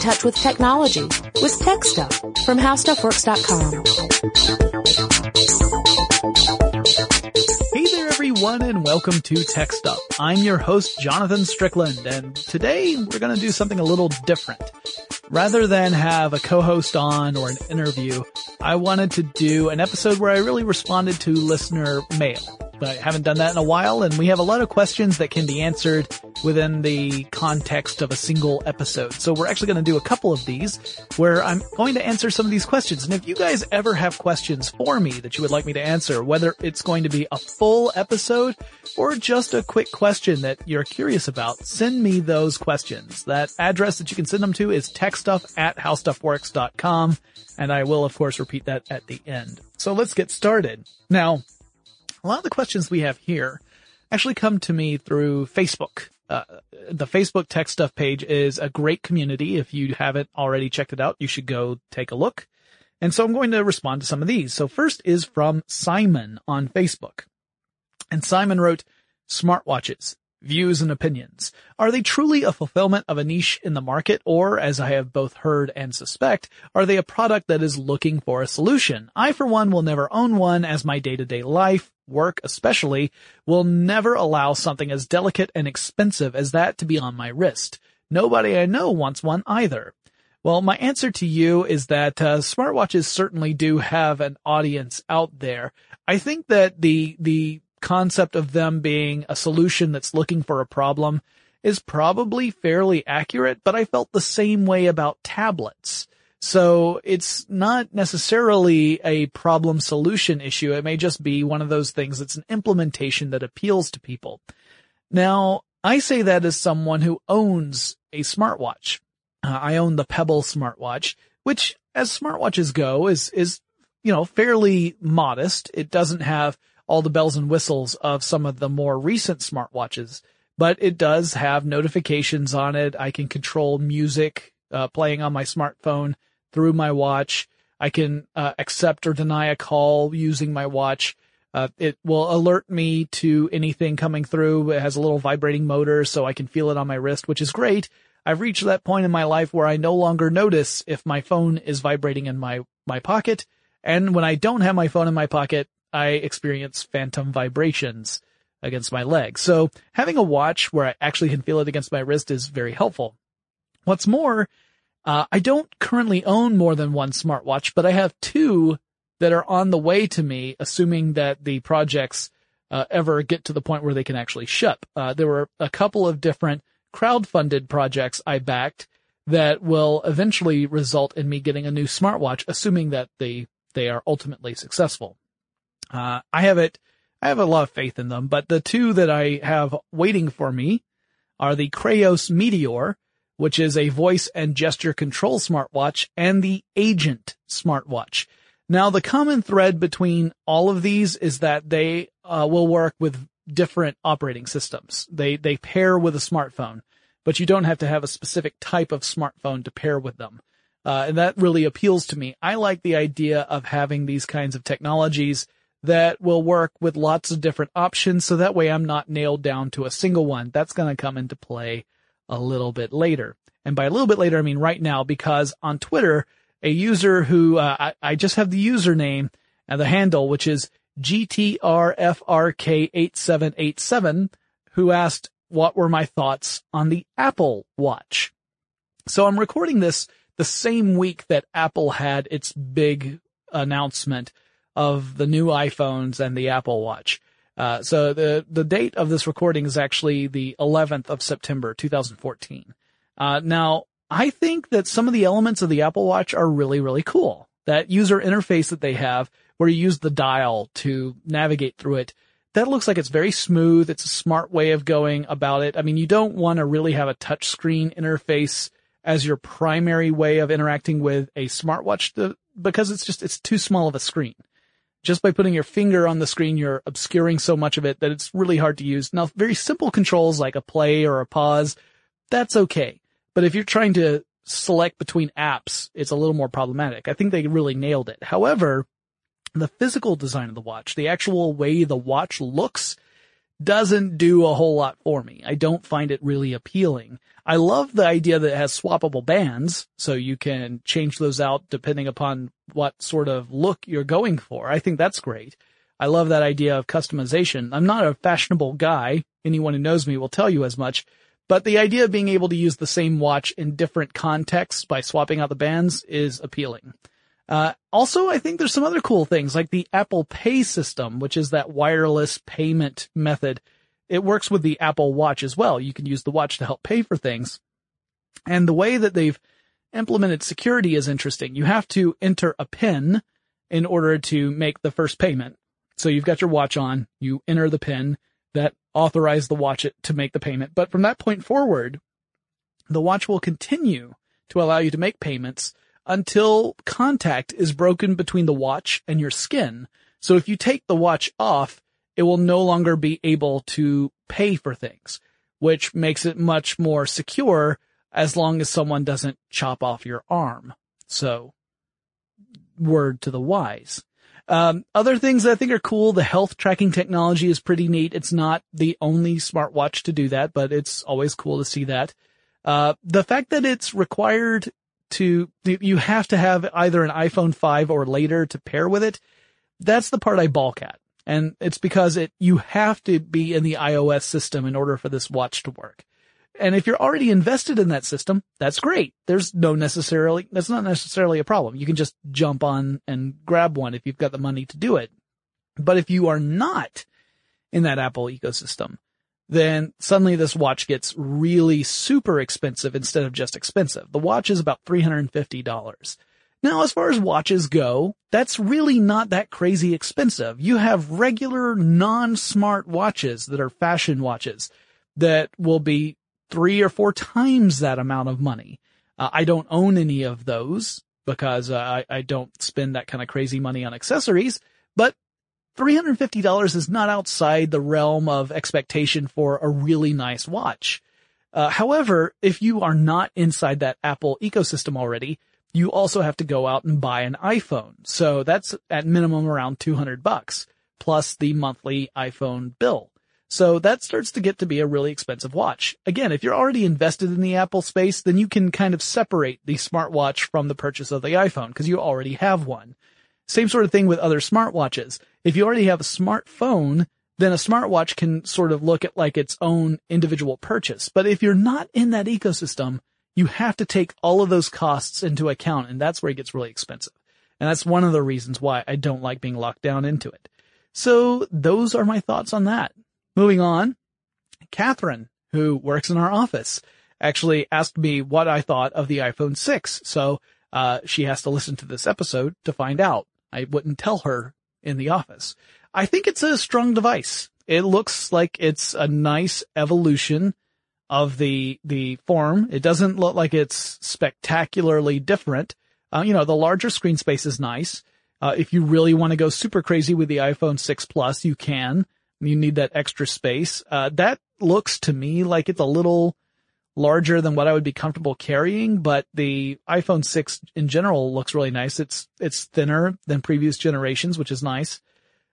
touch with technology with Tech Stuff from HowStuffWorks.com. Hey there everyone and welcome to Tech Stuff. I'm your host Jonathan Strickland and today we're going to do something a little different. Rather than have a co-host on or an interview, I wanted to do an episode where I really responded to listener mail. I haven't done that in a while and we have a lot of questions that can be answered within the context of a single episode. So we're actually going to do a couple of these where I'm going to answer some of these questions. And if you guys ever have questions for me that you would like me to answer, whether it's going to be a full episode or just a quick question that you're curious about, send me those questions. That address that you can send them to is techstuff at howstuffworks.com. And I will of course repeat that at the end. So let's get started. Now, a lot of the questions we have here actually come to me through Facebook. Uh, the Facebook Tech Stuff page is a great community. If you haven't already checked it out, you should go take a look. And so I'm going to respond to some of these. So first is from Simon on Facebook. And Simon wrote, smartwatches views and opinions. Are they truly a fulfillment of a niche in the market or, as I have both heard and suspect, are they a product that is looking for a solution? I for one will never own one as my day-to-day life, work especially, will never allow something as delicate and expensive as that to be on my wrist. Nobody I know wants one either. Well, my answer to you is that uh, smartwatches certainly do have an audience out there. I think that the the concept of them being a solution that's looking for a problem is probably fairly accurate, but I felt the same way about tablets. So it's not necessarily a problem solution issue. It may just be one of those things that's an implementation that appeals to people. Now, I say that as someone who owns a smartwatch. Uh, I own the Pebble smartwatch, which as smartwatches go is, is, you know, fairly modest. It doesn't have all the bells and whistles of some of the more recent smartwatches, but it does have notifications on it. I can control music uh, playing on my smartphone through my watch. I can uh, accept or deny a call using my watch. Uh, it will alert me to anything coming through. It has a little vibrating motor so I can feel it on my wrist, which is great. I've reached that point in my life where I no longer notice if my phone is vibrating in my, my pocket. And when I don't have my phone in my pocket, I experience phantom vibrations against my leg. So having a watch where I actually can feel it against my wrist is very helpful. What's more, uh, I don't currently own more than one smartwatch, but I have two that are on the way to me, assuming that the projects uh, ever get to the point where they can actually ship. Uh, there were a couple of different crowd-funded projects I backed that will eventually result in me getting a new smartwatch, assuming that they they are ultimately successful. Uh, I have it, I have a lot of faith in them, but the two that I have waiting for me are the Kreyos Meteor, which is a voice and gesture control smartwatch, and the Agent smartwatch. Now, the common thread between all of these is that they uh, will work with different operating systems. They they pair with a smartphone, but you don't have to have a specific type of smartphone to pair with them. Uh, and that really appeals to me. I like the idea of having these kinds of technologies that will work with lots of different options. So that way I'm not nailed down to a single one. That's going to come into play a little bit later. And by a little bit later, I mean right now, because on Twitter, a user who, uh, I, I, just have the username and the handle, which is GTRFRK8787, who asked what were my thoughts on the Apple Watch. So I'm recording this the same week that Apple had its big announcement of the new iPhones and the Apple Watch. Uh, so the the date of this recording is actually the 11th of September 2014. Uh, now I think that some of the elements of the Apple Watch are really really cool. That user interface that they have, where you use the dial to navigate through it, that looks like it's very smooth. It's a smart way of going about it. I mean, you don't want to really have a touch screen interface as your primary way of interacting with a smartwatch to, because it's just, it's too small of a screen just by putting your finger on the screen, you're obscuring so much of it that it's really hard to use. Now, very simple controls like a play or a pause, that's okay. But if you're trying to select between apps, it's a little more problematic. I think they really nailed it. However, the physical design of the watch, the actual way the watch looks, doesn't do a whole lot for me. I don't find it really appealing. I love the idea that it has swappable bands, so you can change those out depending upon what sort of look you're going for. I think that's great. I love that idea of customization. I'm not a fashionable guy. Anyone who knows me will tell you as much. But the idea of being able to use the same watch in different contexts by swapping out the bands is appealing. Uh, also, I think there's some other cool things like the Apple Pay system, which is that wireless payment method. It works with the Apple Watch as well. You can use the watch to help pay for things. And the way that they've implemented security is interesting. You have to enter a PIN in order to make the first payment. So you've got your watch on, you enter the PIN that authorize the watch to make the payment. But from that point forward, the watch will continue to allow you to make payments until contact is broken between the watch and your skin. So if you take the watch off, it will no longer be able to pay for things, which makes it much more secure as long as someone doesn't chop off your arm. So word to the wise. Um, other things I think are cool, the health tracking technology is pretty neat. It's not the only smartwatch to do that, but it's always cool to see that. Uh, the fact that it's required to, you have to have either an iPhone 5 or later to pair with it. That's the part I balk at. And it's because it, you have to be in the iOS system in order for this watch to work. And if you're already invested in that system, that's great. There's no necessarily, that's not necessarily a problem. You can just jump on and grab one if you've got the money to do it. But if you are not in that Apple ecosystem, then suddenly this watch gets really super expensive instead of just expensive. The watch is about $350. Now, as far as watches go, that's really not that crazy expensive. You have regular non-smart watches that are fashion watches that will be three or four times that amount of money. Uh, I don't own any of those because uh, I, I don't spend that kind of crazy money on accessories, but $350 is not outside the realm of expectation for a really nice watch. Uh, however, if you are not inside that Apple ecosystem already, you also have to go out and buy an iPhone. So that's at minimum around 200 bucks plus the monthly iPhone bill. So that starts to get to be a really expensive watch. Again, if you're already invested in the Apple space, then you can kind of separate the smartwatch from the purchase of the iPhone because you already have one. Same sort of thing with other smartwatches. If you already have a smartphone, then a smartwatch can sort of look at like its own individual purchase. But if you're not in that ecosystem, you have to take all of those costs into account and that's where it gets really expensive. And that's one of the reasons why I don't like being locked down into it. So those are my thoughts on that. Moving on, Catherine, who works in our office, actually asked me what I thought of the iPhone 6. So, uh, she has to listen to this episode to find out. I wouldn't tell her in the office. I think it's a strong device. It looks like it's a nice evolution of the, the form. It doesn't look like it's spectacularly different. Uh, you know, the larger screen space is nice. Uh, if you really want to go super crazy with the iPhone 6 Plus, you can. You need that extra space. Uh, that looks to me like it's a little larger than what I would be comfortable carrying, but the iPhone 6 in general looks really nice. It's, it's thinner than previous generations, which is nice.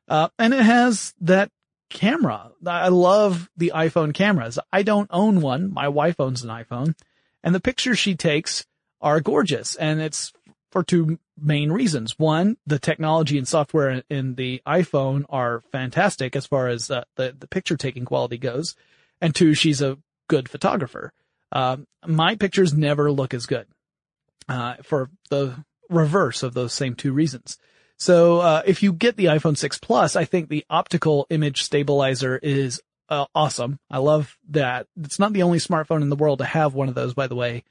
Uh, and it has that camera. I love the iPhone cameras. I don't own one. My wife owns an iPhone and the pictures she takes are gorgeous and it's for two main reasons. One, the technology and software in the iPhone are fantastic as far as uh, the, the picture taking quality goes. And two, she's a good photographer. Um, my pictures never look as good, uh, for the reverse of those same two reasons. So, uh, if you get the iPhone 6 Plus, I think the optical image stabilizer is uh, awesome. I love that. It's not the only smartphone in the world to have one of those, by the way.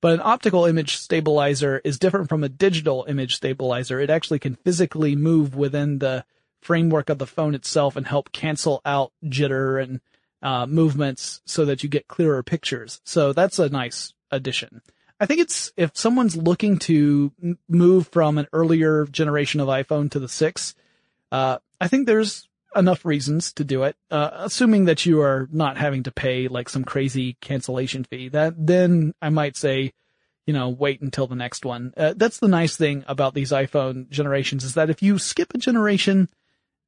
But an optical image stabilizer is different from a digital image stabilizer. It actually can physically move within the framework of the phone itself and help cancel out jitter and uh, movements so that you get clearer pictures. So that's a nice addition. I think it's if someone's looking to move from an earlier generation of iPhone to the six, uh, I think there's enough reasons to do it, uh, assuming that you are not having to pay like some crazy cancellation fee. That then I might say, you know, wait until the next one. Uh, that's the nice thing about these iPhone generations is that if you skip a generation,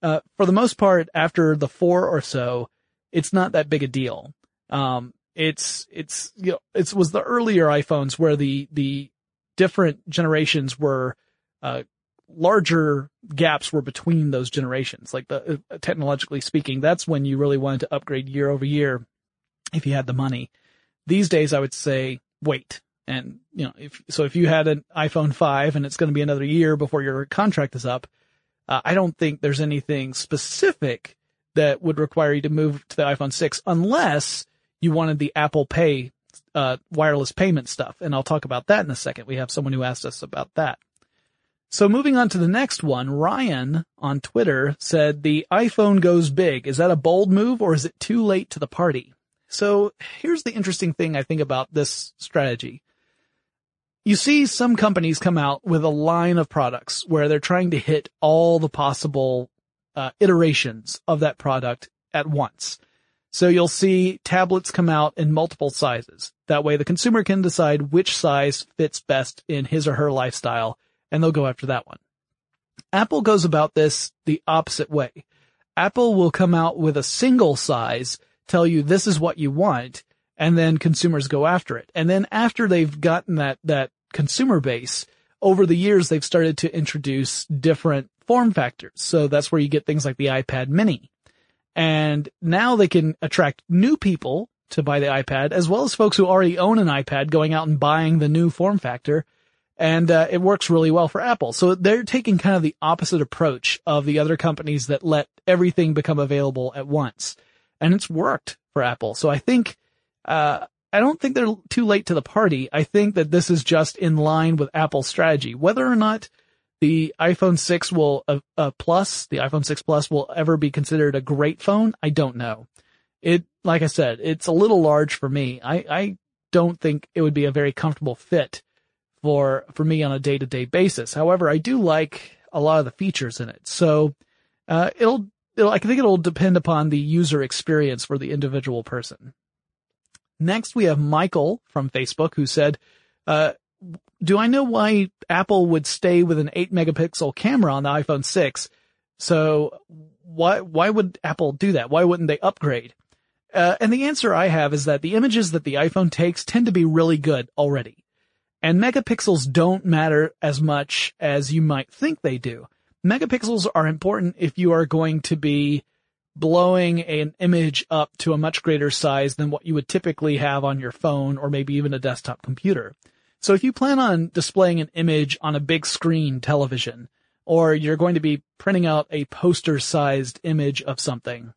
uh, for the most part, after the four or so, it's not that big a deal. Um, it's, it's, you know, it was the earlier iPhones where the, the different generations were, uh, larger gaps were between those generations. Like the, uh, technologically speaking, that's when you really wanted to upgrade year over year if you had the money. These days, I would say wait. And, you know, if, so if you had an iPhone 5 and it's going to be another year before your contract is up, uh, I don't think there's anything specific that would require you to move to the iPhone 6 unless you wanted the Apple Pay, uh, wireless payment stuff. And I'll talk about that in a second. We have someone who asked us about that. So moving on to the next one, Ryan on Twitter said the iPhone goes big. Is that a bold move or is it too late to the party? So here's the interesting thing I think about this strategy. You see some companies come out with a line of products where they're trying to hit all the possible uh, iterations of that product at once. So you'll see tablets come out in multiple sizes. That way the consumer can decide which size fits best in his or her lifestyle and they'll go after that one. Apple goes about this the opposite way. Apple will come out with a single size, tell you this is what you want, and then consumers go after it. And then after they've gotten that, that consumer base, over the years they've started to introduce different form factors. So that's where you get things like the iPad mini. And now they can attract new people to buy the iPad as well as folks who already own an iPad going out and buying the new form factor and uh, it works really well for Apple. So they're taking kind of the opposite approach of the other companies that let everything become available at once, and it's worked for Apple. So I think uh, I don't think they're too late to the party. I think that this is just in line with Apple's strategy. Whether or not the iPhone 6 will uh, uh, plus the iPhone 6 Plus will ever be considered a great phone, I don't know. It, like I said, it's a little large for me. I, I don't think it would be a very comfortable fit for, for me on a day to day basis. However, I do like a lot of the features in it. So, uh, it'll, it'll, I think it'll depend upon the user experience for the individual person. Next, we have Michael from Facebook who said, uh, do I know why Apple would stay with an 8 megapixel camera on the iPhone 6? So why, why would Apple do that? Why wouldn't they upgrade? Uh, and the answer I have is that the images that the iPhone takes tend to be really good already. And megapixels don't matter as much as you might think they do. Megapixels are important if you are going to be blowing an image up to a much greater size than what you would typically have on your phone or maybe even a desktop computer. So if you plan on displaying an image on a big screen television, or you're going to be printing out a poster sized image of something,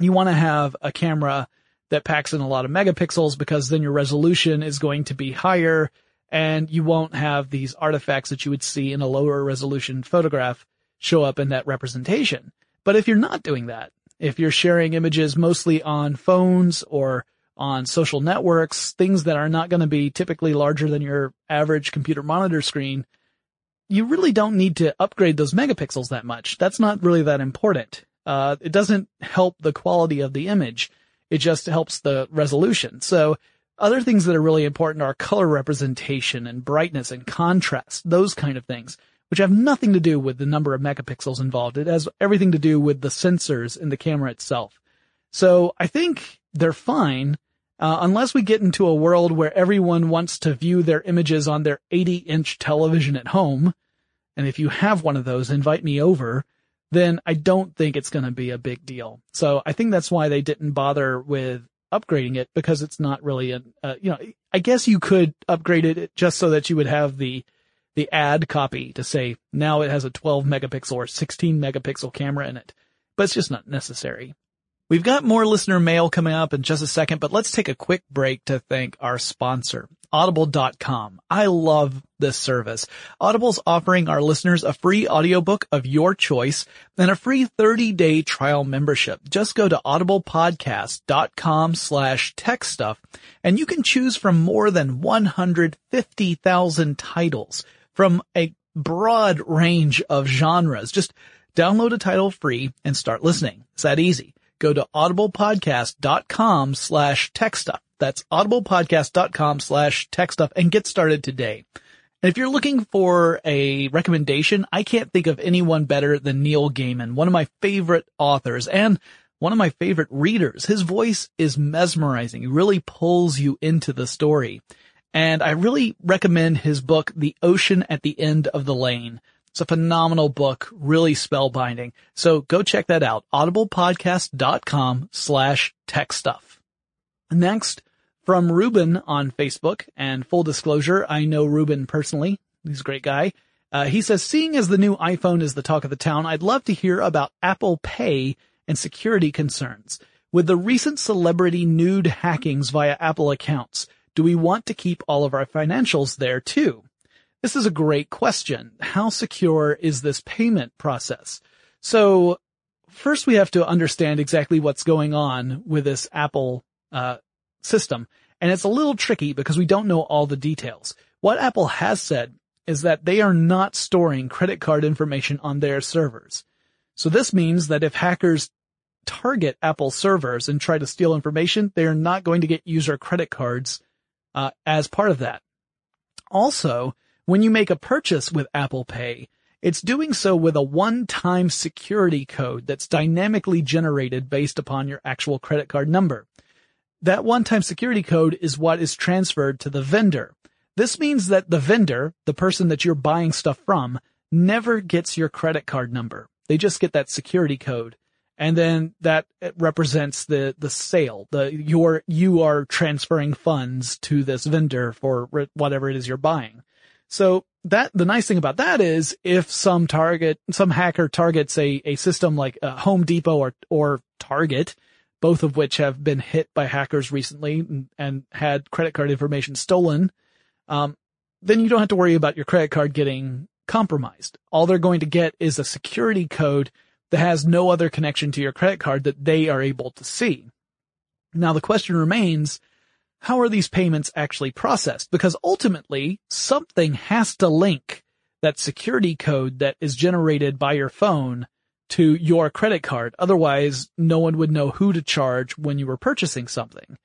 you want to have a camera that packs in a lot of megapixels because then your resolution is going to be higher and you won't have these artifacts that you would see in a lower resolution photograph show up in that representation. But if you're not doing that, if you're sharing images mostly on phones or on social networks, things that are not going to be typically larger than your average computer monitor screen, you really don't need to upgrade those megapixels that much. That's not really that important. Uh, it doesn't help the quality of the image. It just helps the resolution. So other things that are really important are color representation and brightness and contrast, those kind of things, which have nothing to do with the number of megapixels involved. It has everything to do with the sensors in the camera itself. So I think they're fine, uh, unless we get into a world where everyone wants to view their images on their 80 inch television at home. And if you have one of those, invite me over. Then I don't think it's going to be a big deal. So I think that's why they didn't bother with upgrading it because it's not really a, uh, you know, I guess you could upgrade it just so that you would have the, the ad copy to say now it has a 12 megapixel or 16 megapixel camera in it, but it's just not necessary. We've got more listener mail coming up in just a second, but let's take a quick break to thank our sponsor, audible.com. I love this service. Audible's offering our listeners a free audiobook of your choice and a free 30-day trial membership. Just go to audiblepodcast.com slash tech stuff and you can choose from more than 150,000 titles from a broad range of genres. Just download a title free and start listening. It's that easy go to audiblepodcast.com slash tech stuff. That's audiblepodcast.com slash tech stuff and get started today. And if you're looking for a recommendation, I can't think of anyone better than Neil Gaiman, one of my favorite authors and one of my favorite readers. His voice is mesmerizing. He really pulls you into the story. And I really recommend his book, The Ocean at the End of the Lane. It's a phenomenal book, really spellbinding. So go check that out. audiblepodcast.com slash tech stuff. Next, from Ruben on Facebook, and full disclosure, I know Ruben personally. He's a great guy. Uh, he says, seeing as the new iPhone is the talk of the town, I'd love to hear about Apple Pay and security concerns. With the recent celebrity nude hackings via Apple accounts, do we want to keep all of our financials there too? This is a great question. How secure is this payment process? So first we have to understand exactly what's going on with this Apple uh, system. And it's a little tricky because we don't know all the details. What Apple has said is that they are not storing credit card information on their servers. So this means that if hackers target Apple servers and try to steal information, they are not going to get user credit cards uh, as part of that. Also, when you make a purchase with Apple Pay, it's doing so with a one-time security code that's dynamically generated based upon your actual credit card number. That one-time security code is what is transferred to the vendor. This means that the vendor, the person that you're buying stuff from, never gets your credit card number. They just get that security code. And then that represents the, the sale, the, your, you are transferring funds to this vendor for whatever it is you're buying. So that, the nice thing about that is if some target, some hacker targets a, a system like uh, Home Depot or, or Target, both of which have been hit by hackers recently and, and had credit card information stolen, um, then you don't have to worry about your credit card getting compromised. All they're going to get is a security code that has no other connection to your credit card that they are able to see. Now the question remains, how are these payments actually processed? Because ultimately, something has to link that security code that is generated by your phone to your credit card. Otherwise, no one would know who to charge when you were purchasing something.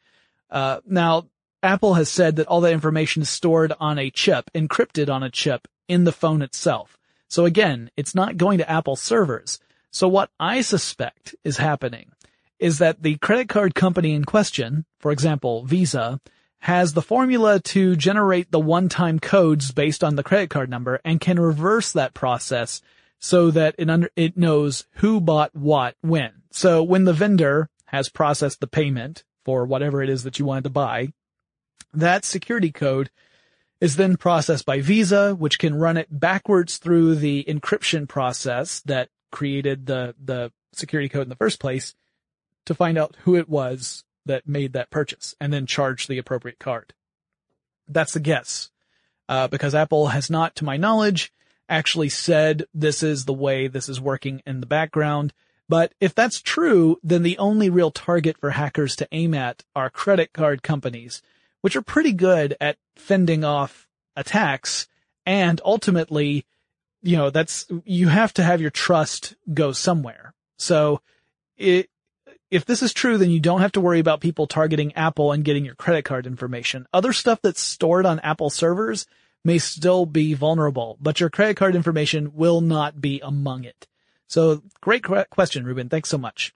Uh, now, Apple has said that all that information is stored on a chip, encrypted on a chip in the phone itself. So again, it's not going to Apple servers. So what I suspect is happening is that the credit card company in question, for example, Visa, has the formula to generate the one-time codes based on the credit card number and can reverse that process so that it under, it knows who bought what when. So when the vendor has processed the payment for whatever it is that you wanted to buy, that security code is then processed by Visa, which can run it backwards through the encryption process that created the, the security code in the first place to find out who it was that made that purchase and then charge the appropriate card. That's a guess. Uh, because Apple has not, to my knowledge, actually said this is the way this is working in the background. But if that's true, then the only real target for hackers to aim at are credit card companies, which are pretty good at fending off attacks and ultimately, you know, that's, you have to have your trust go somewhere. So it, if this is true, then you don't have to worry about people targeting Apple and getting your credit card information. Other stuff that's stored on Apple servers may still be vulnerable, but your credit card information will not be among it. So great question, Ruben. Thanks so much.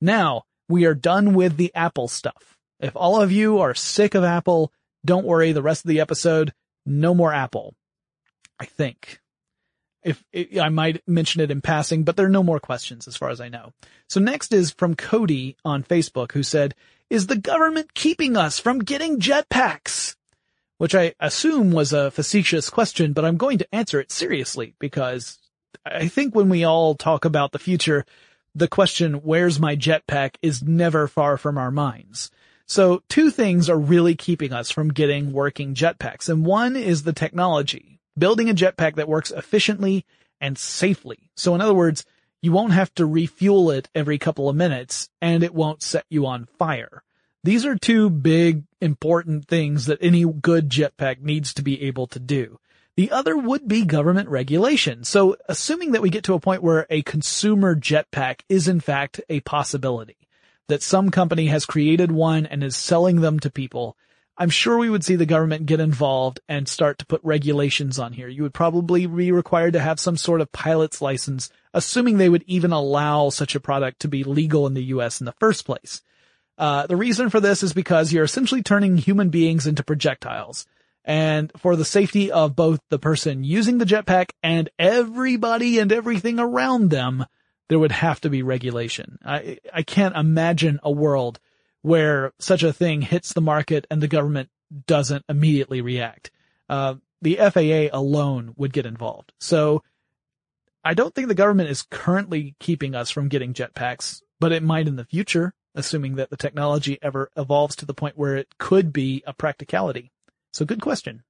Now we are done with the Apple stuff. If all of you are sick of Apple, don't worry. The rest of the episode, no more Apple. I think if, I might mention it in passing, but there are no more questions as far as I know. So next is from Cody on Facebook who said, is the government keeping us from getting jetpacks? Which I assume was a facetious question, but I'm going to answer it seriously because I think when we all talk about the future, the question, where's my jetpack is never far from our minds. So two things are really keeping us from getting working jetpacks. And one is the technology building a jetpack that works efficiently and safely. So in other words, you won't have to refuel it every couple of minutes and it won't set you on fire. These are two big important things that any good jetpack needs to be able to do. The other would be government regulation. So assuming that we get to a point where a consumer jetpack is in fact a possibility, that some company has created one and is selling them to people, I'm sure we would see the government get involved and start to put regulations on here. You would probably be required to have some sort of pilot's license, assuming they would even allow such a product to be legal in the US in the first place. Uh, the reason for this is because you're essentially turning human beings into projectiles. And for the safety of both the person using the jetpack and everybody and everything around them, there would have to be regulation. I, I can't imagine a world where such a thing hits the market and the government doesn't immediately react. Uh, the FAA alone would get involved. So I don't think the government is currently keeping us from getting jetpacks, but it might in the future, assuming that the technology ever evolves to the point where it could be a practicality. So good question.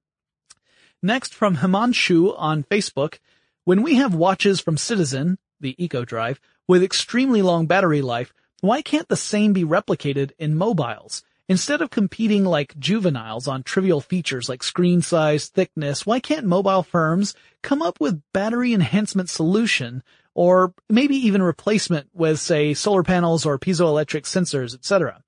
Next from Himanshu on Facebook, when we have watches from Citizen, the EcoDrive, with extremely long battery life, why can't the same be replicated in mobiles? Instead of competing like juveniles on trivial features like screen size, thickness, why can't mobile firms come up with battery enhancement solution or maybe even replacement with say solar panels or piezoelectric sensors, etc.?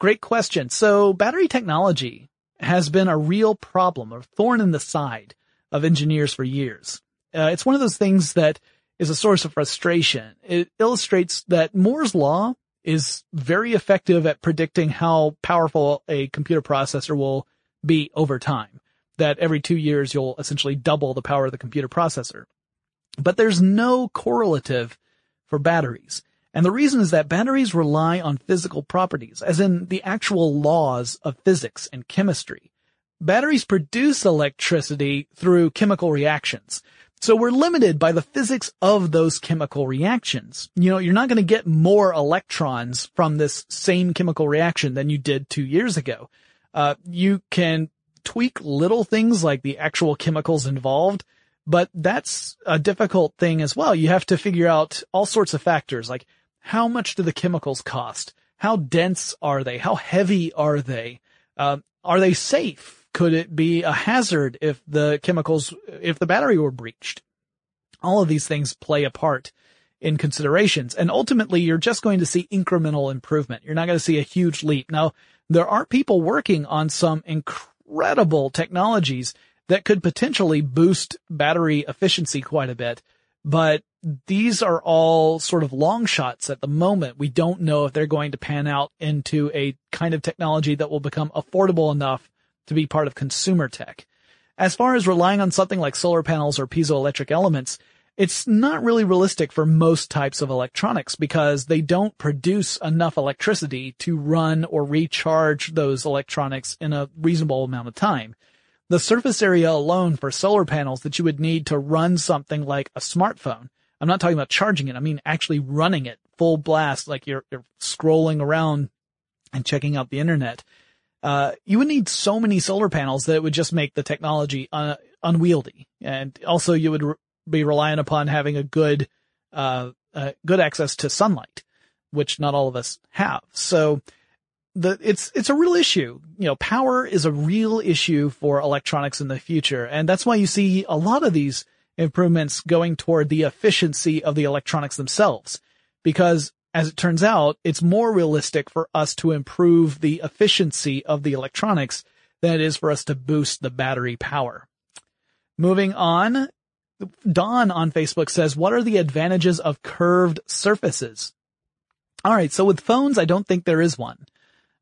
Great question. So battery technology has been a real problem, a thorn in the side of engineers for years. Uh, it's one of those things that is a source of frustration. It illustrates that Moore's law is very effective at predicting how powerful a computer processor will be over time. That every two years you'll essentially double the power of the computer processor. But there's no correlative for batteries. And the reason is that batteries rely on physical properties, as in the actual laws of physics and chemistry. Batteries produce electricity through chemical reactions. So we're limited by the physics of those chemical reactions. You know, you're not going to get more electrons from this same chemical reaction than you did two years ago. Uh, you can tweak little things like the actual chemicals involved, but that's a difficult thing as well. You have to figure out all sorts of factors like how much do the chemicals cost? How dense are they? How heavy are they? Uh, are they safe? Could it be a hazard if the chemicals, if the battery were breached? All of these things play a part in considerations. And ultimately, you're just going to see incremental improvement. You're not going to see a huge leap. Now, there are people working on some incredible technologies that could potentially boost battery efficiency quite a bit, but these are all sort of long shots at the moment. We don't know if they're going to pan out into a kind of technology that will become affordable enough to be part of consumer tech. As far as relying on something like solar panels or piezoelectric elements, it's not really realistic for most types of electronics because they don't produce enough electricity to run or recharge those electronics in a reasonable amount of time. The surface area alone for solar panels that you would need to run something like a smartphone. I'm not talking about charging it. I mean actually running it full blast, like you're, you're scrolling around and checking out the internet. Uh, you would need so many solar panels that it would just make the technology uh, unwieldy. And also you would re- be relying upon having a good, uh, uh, good access to sunlight, which not all of us have. So the, it's, it's a real issue. You know, power is a real issue for electronics in the future. And that's why you see a lot of these improvements going toward the efficiency of the electronics themselves. Because as it turns out, it's more realistic for us to improve the efficiency of the electronics than it is for us to boost the battery power. Moving on, Don on Facebook says, what are the advantages of curved surfaces? All right. So with phones, I don't think there is one.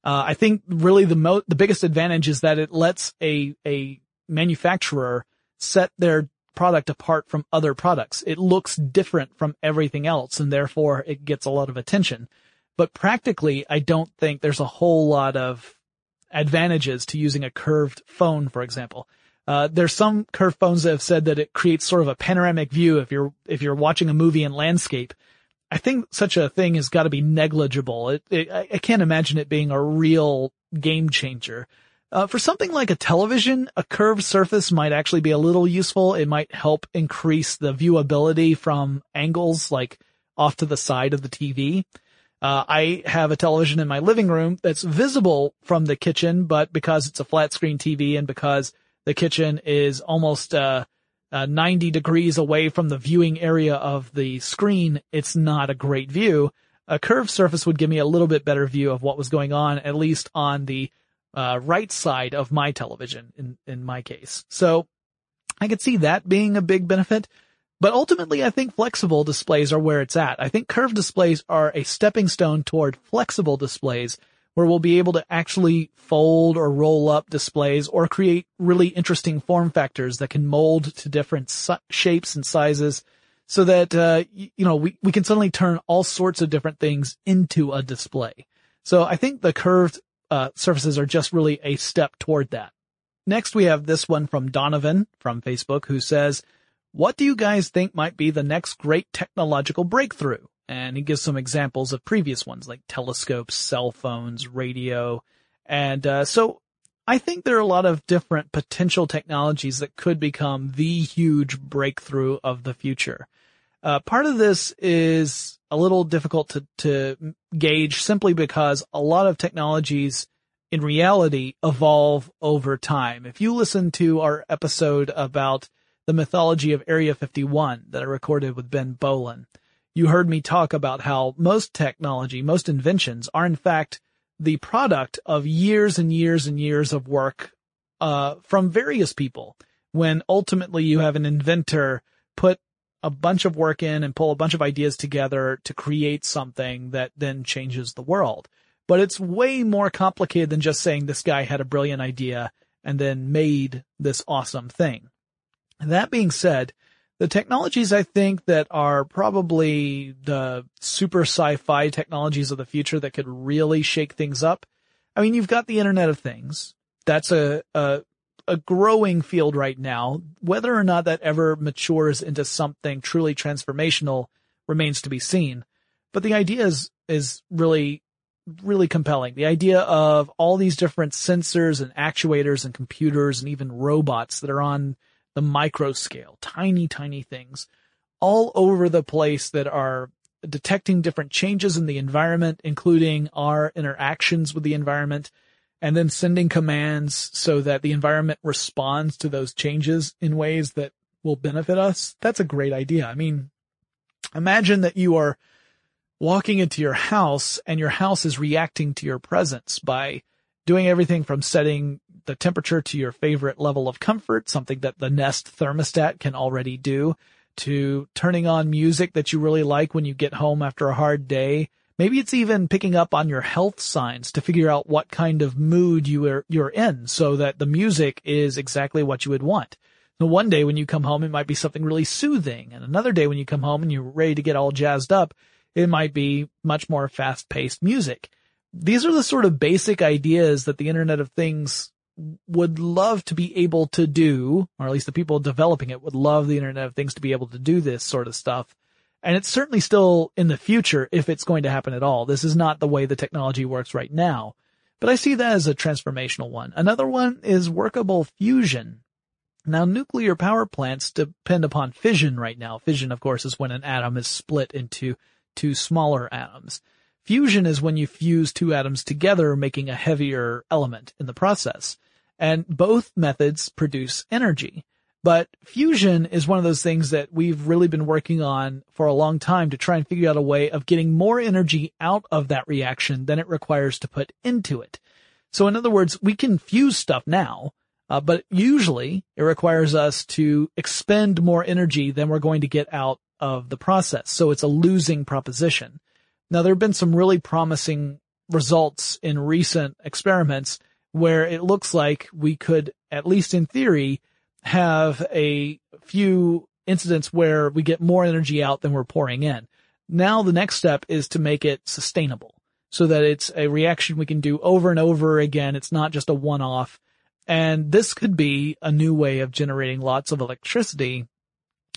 Uh, I think really the mo- the biggest advantage is that it lets a, a manufacturer set their product apart from other products. It looks different from everything else and therefore it gets a lot of attention. But practically, I don't think there's a whole lot of advantages to using a curved phone, for example. Uh, there's some curved phones that have said that it creates sort of a panoramic view if you're, if you're watching a movie in landscape. I think such a thing has got to be negligible. It, it, I can't imagine it being a real game changer. Uh, for something like a television, a curved surface might actually be a little useful. It might help increase the viewability from angles like off to the side of the TV. Uh, I have a television in my living room that's visible from the kitchen, but because it's a flat screen TV and because the kitchen is almost, uh, uh, 90 degrees away from the viewing area of the screen, it's not a great view. A curved surface would give me a little bit better view of what was going on, at least on the uh, right side of my television in, in my case. So I could see that being a big benefit. But ultimately, I think flexible displays are where it's at. I think curved displays are a stepping stone toward flexible displays where we'll be able to actually fold or roll up displays or create really interesting form factors that can mold to different shapes and sizes so that, uh, you know, we, we can suddenly turn all sorts of different things into a display. So I think the curved, uh, surfaces are just really a step toward that. Next we have this one from Donovan from Facebook who says, what do you guys think might be the next great technological breakthrough? And he gives some examples of previous ones like telescopes, cell phones, radio. And, uh, so I think there are a lot of different potential technologies that could become the huge breakthrough of the future. Uh, part of this is a little difficult to, to gauge simply because a lot of technologies in reality evolve over time. If you listen to our episode about the mythology of Area 51 that I recorded with Ben Bowlin, you heard me talk about how most technology, most inventions are in fact the product of years and years and years of work, uh, from various people. When ultimately you have an inventor put a bunch of work in and pull a bunch of ideas together to create something that then changes the world. But it's way more complicated than just saying this guy had a brilliant idea and then made this awesome thing. That being said, the technologies I think that are probably the super sci-fi technologies of the future that could really shake things up. I mean, you've got the Internet of Things. That's a, a, a growing field right now. Whether or not that ever matures into something truly transformational remains to be seen. But the idea is, is really, really compelling. The idea of all these different sensors and actuators and computers and even robots that are on the micro scale, tiny, tiny things all over the place that are detecting different changes in the environment, including our interactions with the environment, and then sending commands so that the environment responds to those changes in ways that will benefit us. That's a great idea. I mean, imagine that you are walking into your house and your house is reacting to your presence by doing everything from setting the temperature to your favorite level of comfort, something that the Nest thermostat can already do, to turning on music that you really like when you get home after a hard day. Maybe it's even picking up on your health signs to figure out what kind of mood you are, you're in so that the music is exactly what you would want. Now, one day when you come home, it might be something really soothing. And another day when you come home and you're ready to get all jazzed up, it might be much more fast paced music. These are the sort of basic ideas that the Internet of Things would love to be able to do, or at least the people developing it would love the Internet of Things to be able to do this sort of stuff. And it's certainly still in the future if it's going to happen at all. This is not the way the technology works right now. But I see that as a transformational one. Another one is workable fusion. Now nuclear power plants depend upon fission right now. Fission, of course, is when an atom is split into two smaller atoms. Fusion is when you fuse two atoms together, making a heavier element in the process. And both methods produce energy. But fusion is one of those things that we've really been working on for a long time to try and figure out a way of getting more energy out of that reaction than it requires to put into it. So in other words, we can fuse stuff now, uh, but usually it requires us to expend more energy than we're going to get out of the process. So it's a losing proposition. Now there have been some really promising results in recent experiments where it looks like we could, at least in theory, have a few incidents where we get more energy out than we're pouring in. Now the next step is to make it sustainable so that it's a reaction we can do over and over again. It's not just a one-off. And this could be a new way of generating lots of electricity,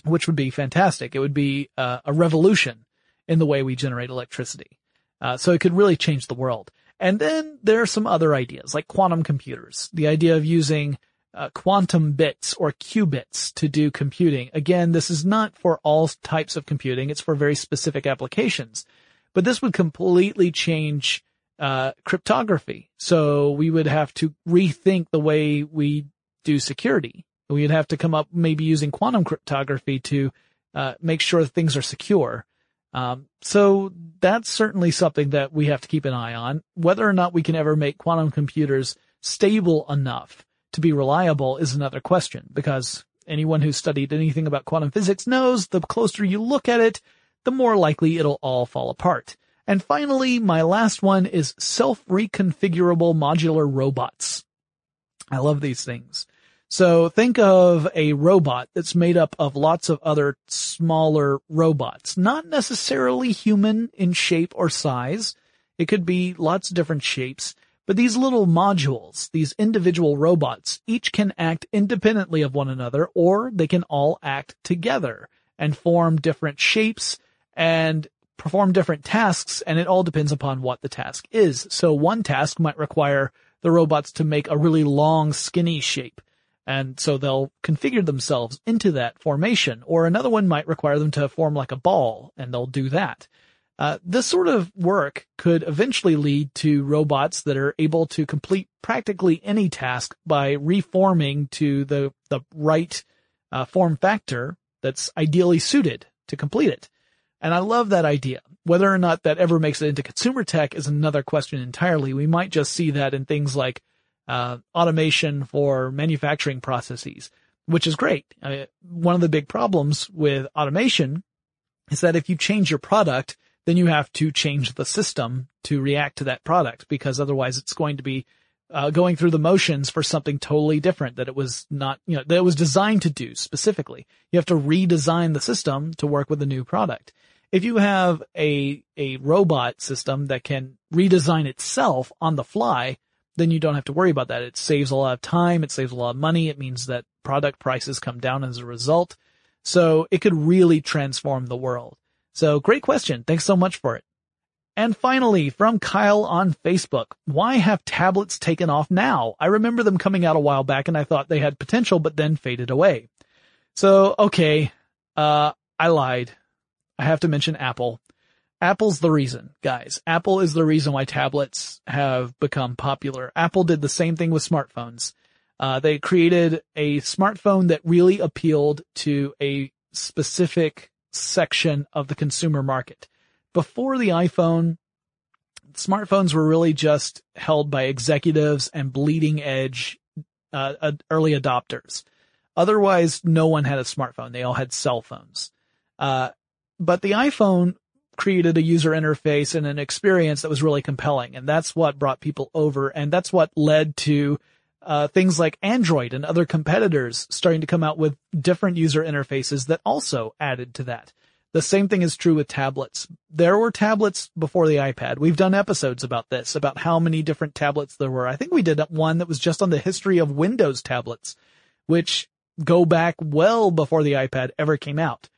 which would be fantastic. It would be uh, a revolution in the way we generate electricity. Uh, so it could really change the world. And then there are some other ideas like quantum computers, the idea of using uh, quantum bits or qubits to do computing. Again, this is not for all types of computing. It's for very specific applications, but this would completely change uh, cryptography. So we would have to rethink the way we do security. We'd have to come up maybe using quantum cryptography to uh, make sure things are secure. Um, so that's certainly something that we have to keep an eye on. Whether or not we can ever make quantum computers stable enough to be reliable is another question because anyone who's studied anything about quantum physics knows the closer you look at it, the more likely it'll all fall apart. And finally, my last one is self-reconfigurable modular robots. I love these things. So think of a robot that's made up of lots of other smaller robots, not necessarily human in shape or size. It could be lots of different shapes, but these little modules, these individual robots, each can act independently of one another or they can all act together and form different shapes and perform different tasks and it all depends upon what the task is. So one task might require the robots to make a really long skinny shape and so they'll configure themselves into that formation, or another one might require them to form like a ball, and they'll do that. Uh, this sort of work could eventually lead to robots that are able to complete practically any task by reforming to the the right uh, form factor that's ideally suited to complete it. And I love that idea. Whether or not that ever makes it into consumer tech is another question entirely. We might just see that in things like uh, automation for manufacturing processes, which is great. I one of the big problems with automation is that if you change your product, then you have to change the system to react to that product because otherwise it's going to be uh, going through the motions for something totally different that it was not, you know, that it was designed to do specifically. You have to redesign the system to work with the new product. If you have a, a robot system that can redesign itself on the fly, then you don't have to worry about that. It saves a lot of time. It saves a lot of money. It means that product prices come down as a result. So it could really transform the world. So great question. Thanks so much for it. And finally, from Kyle on Facebook, why have tablets taken off now? I remember them coming out a while back and I thought they had potential, but then faded away. So, okay, uh, I lied. I have to mention Apple. Apple's the reason, guys. Apple is the reason why tablets have become popular. Apple did the same thing with smartphones. Uh, they created a smartphone that really appealed to a specific section of the consumer market. Before the iPhone, smartphones were really just held by executives and bleeding edge uh, early adopters. Otherwise, no one had a smartphone. They all had cell phones. Uh, but the iPhone created a user interface and an experience that was really compelling. And that's what brought people over. And that's what led to uh, things like Android and other competitors starting to come out with different user interfaces that also added to that. The same thing is true with tablets. There were tablets before the iPad. We've done episodes about this, about how many different tablets there were. I think we did one that was just on the history of Windows tablets, which go back well before the iPad ever came out.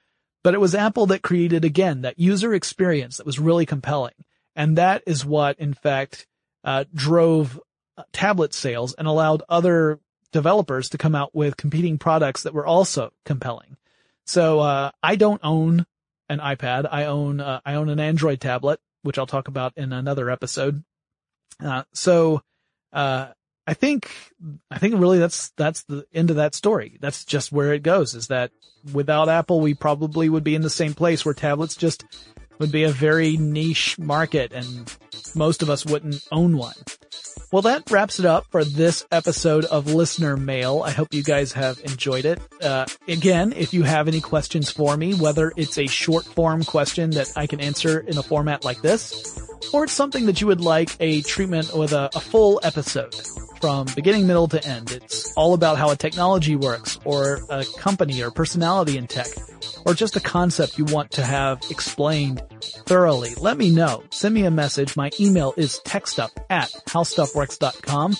But it was Apple that created again that user experience that was really compelling. And that is what, in fact, uh, drove tablet sales and allowed other developers to come out with competing products that were also compelling. So, uh, I don't own an iPad. I own, uh, I own an Android tablet, which I'll talk about in another episode. Uh, so, uh, I think, I think really that's, that's the end of that story. That's just where it goes is that without Apple, we probably would be in the same place where tablets just would be a very niche market and most of us wouldn't own one. Well, that wraps it up for this episode of Listener Mail. I hope you guys have enjoyed it. Uh, again, if you have any questions for me, whether it's a short form question that I can answer in a format like this, or it's something that you would like a treatment with a, a full episode, from beginning, middle to end. It's all about how a technology works or a company or personality in tech or just a concept you want to have explained thoroughly. Let me know. Send me a message. My email is techstuff at howstuffworks.com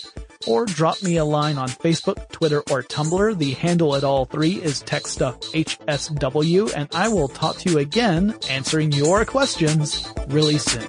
or drop me a line on Facebook, Twitter, or Tumblr. The handle at all three is techstuffhsw and I will talk to you again answering your questions really soon.